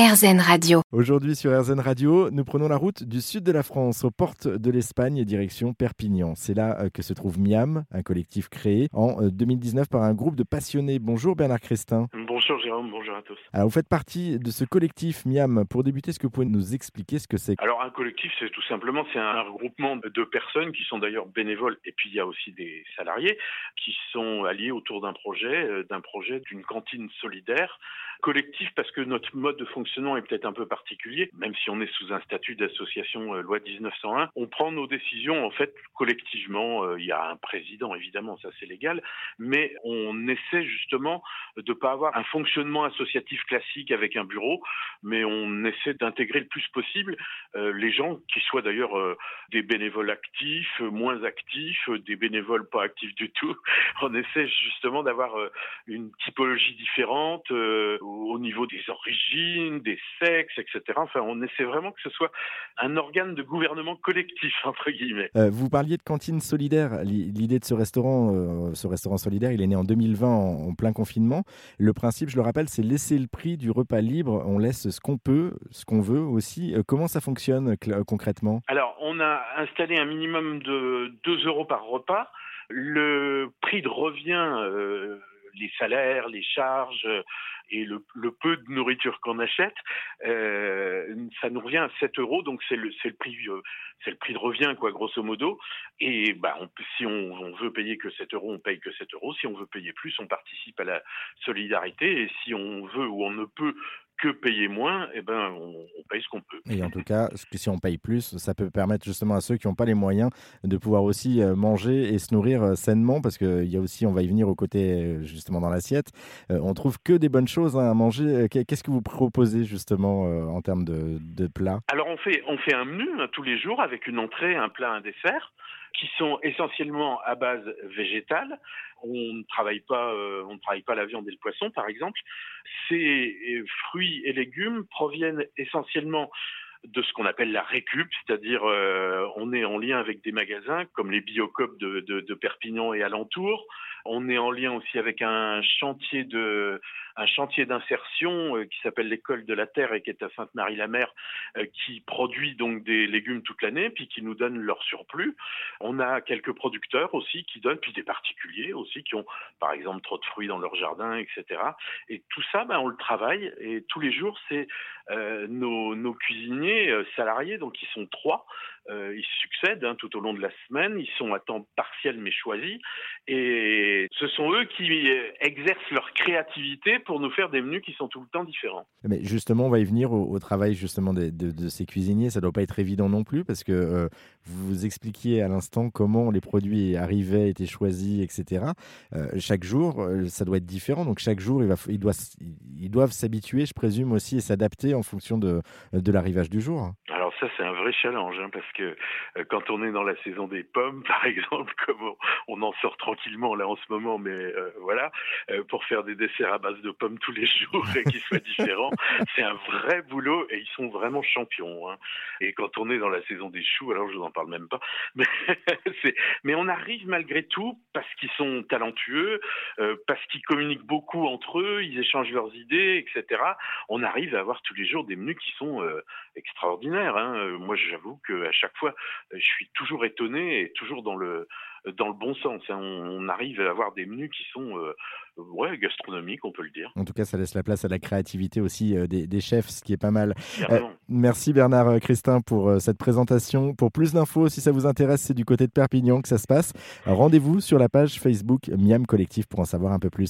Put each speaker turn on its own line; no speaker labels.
RZN Radio.
Aujourd'hui sur RZN Radio, nous prenons la route du sud de la France, aux portes de l'Espagne, direction Perpignan. C'est là euh, que se trouve Miam, un collectif créé en 2019 par un groupe de passionnés. Bonjour Bernard Crestin.
Bonjour Bonjour à tous.
Alors vous faites partie de ce collectif Miam. Pour débuter, est-ce que vous pouvez nous expliquer ce que c'est
Alors un collectif, c'est tout simplement c'est un regroupement de personnes qui sont d'ailleurs bénévoles et puis il y a aussi des salariés qui sont alliés autour d'un projet, euh, d'un projet d'une cantine solidaire collectif parce que notre mode de fonctionnement est peut-être un peu particulier, même si on est sous un statut d'association euh, loi 1901. On prend nos décisions en fait collectivement. Euh, il y a un président évidemment, ça c'est légal, mais on essaie justement de pas avoir un fonctionnement associatif classique avec un bureau, mais on essaie d'intégrer le plus possible euh, les gens qui soient d'ailleurs des bénévoles actifs, moins actifs, des bénévoles pas actifs du tout. On essaie justement d'avoir une typologie différente au niveau des origines, des sexes, etc. Enfin, on essaie vraiment que ce soit un organe de gouvernement collectif, entre guillemets.
Euh, vous parliez de cantine solidaire. L'idée de ce restaurant, euh, ce restaurant solidaire, il est né en 2020 en, plein confinement. Le principe, je le rappelle, c'est laisser le prix du repas libre. On laisse ce qu'on peut, ce qu'on veut aussi. Euh, comment ça fonctionne concrètement?
Alors, on a installé un minimum de 2 euros par repas. Le prix de revient les salaires, les charges et le, peu de nourriture qu'on achète, euh, ça nous revient à 7 euros, donc c'est le, le prix, euh, c'est le prix de revient, quoi, grosso modo. Et bah, si on, on, veut payer que 7 euros, on paye que 7 euros. Si on veut payer plus, on participe à la solidarité. Et si on veut ou on ne peut que payer moins, eh ben, on, paye ce qu'on peut.
Et en tout cas, si on paye plus, ça peut permettre justement à ceux qui n'ont pas les moyens de pouvoir aussi euh, manger et se nourrir euh, sainement, parce qu'il y a aussi, on va y venir au côté euh, justement dans l'assiette, on trouve que des bonnes choses hein, à manger. Qu'est-ce que vous proposez justement en termes de, plats?
On fait, on fait un menu hein, tous les jours avec une entrée, un plat, un dessert qui sont essentiellement à base végétale. On ne travaille pas, euh, on ne travaille pas la viande et le poisson, par exemple. Ces euh, fruits et légumes proviennent essentiellement de ce qu'on appelle la récup, c'est-à-dire euh, on est en lien avec des magasins comme les Biocop de, de, de, Perpignan et alentours. On est en lien aussi avec un chantier de un chantier d'insertion euh, qui s'appelle l'école de la terre et qui est à Sainte-Marie-la-Mer, euh, qui produit donc des légumes toute l'année, puis qui nous donne leur surplus. On a quelques producteurs aussi qui donnent, puis des particuliers aussi qui ont, par exemple, trop de fruits dans leur jardin, etc. Et tout ça, ben, on le travaille et tous les jours, c'est euh, nos, nos, cuisiniers salariés, donc ils sont trois, euh, ils succèdent hein, tout au long de la semaine, ils sont à temps partiel mais choisis, et ce sont eux qui euh, exercent leur créativité pour nous faire des menus qui sont tout le temps différents.
Mais justement, on va y venir au, travail justement de, de, ces cuisiniers. Ça doit pas être évident non plus parce que euh, vous expliquiez à l'instant comment les produits arrivaient, étaient choisis, etc. chaque jour, ça doit être différent. Donc chaque jour, il va, il doit, ils doivent s'habituer, je présume aussi, et s'adapter en fonction de, de l'arrivage du jour
ça, c'est un vrai challenge, hein, parce que euh, quand on est dans la saison des pommes, par exemple, comme on, en sort tranquillement là en ce moment, mais euh, voilà, euh, pour faire des desserts à base de pommes tous les jours et qui soient différents, c'est un vrai boulot et ils sont vraiment champions. Hein. Et quand on est dans la saison des choux, alors je vous en parle même pas, mais, mais on arrive malgré tout parce qu'ils sont talentueux, parce qu'ils communiquent beaucoup entre eux, ils échangent leurs idées, etc. On arrive à avoir tous les jours des menus qui sont extraordinaires. Hein. Euh, moi, j'avoue qu'à chaque fois, je suis toujours étonné et toujours dans le dans le bon sens. Hein. On, arrive à avoir des menus qui sont euh, ouais, gastronomiques, on peut le dire.
En tout cas, ça laisse la place à la créativité aussi euh, des, chefs, ce qui est pas mal. merci Bernard Christin pour cette présentation. Pour plus d'infos, si ça vous intéresse, c'est du côté de Perpignan que ça se passe. Rendez-vous sur la page Facebook Miam Collectif pour en savoir un peu plus.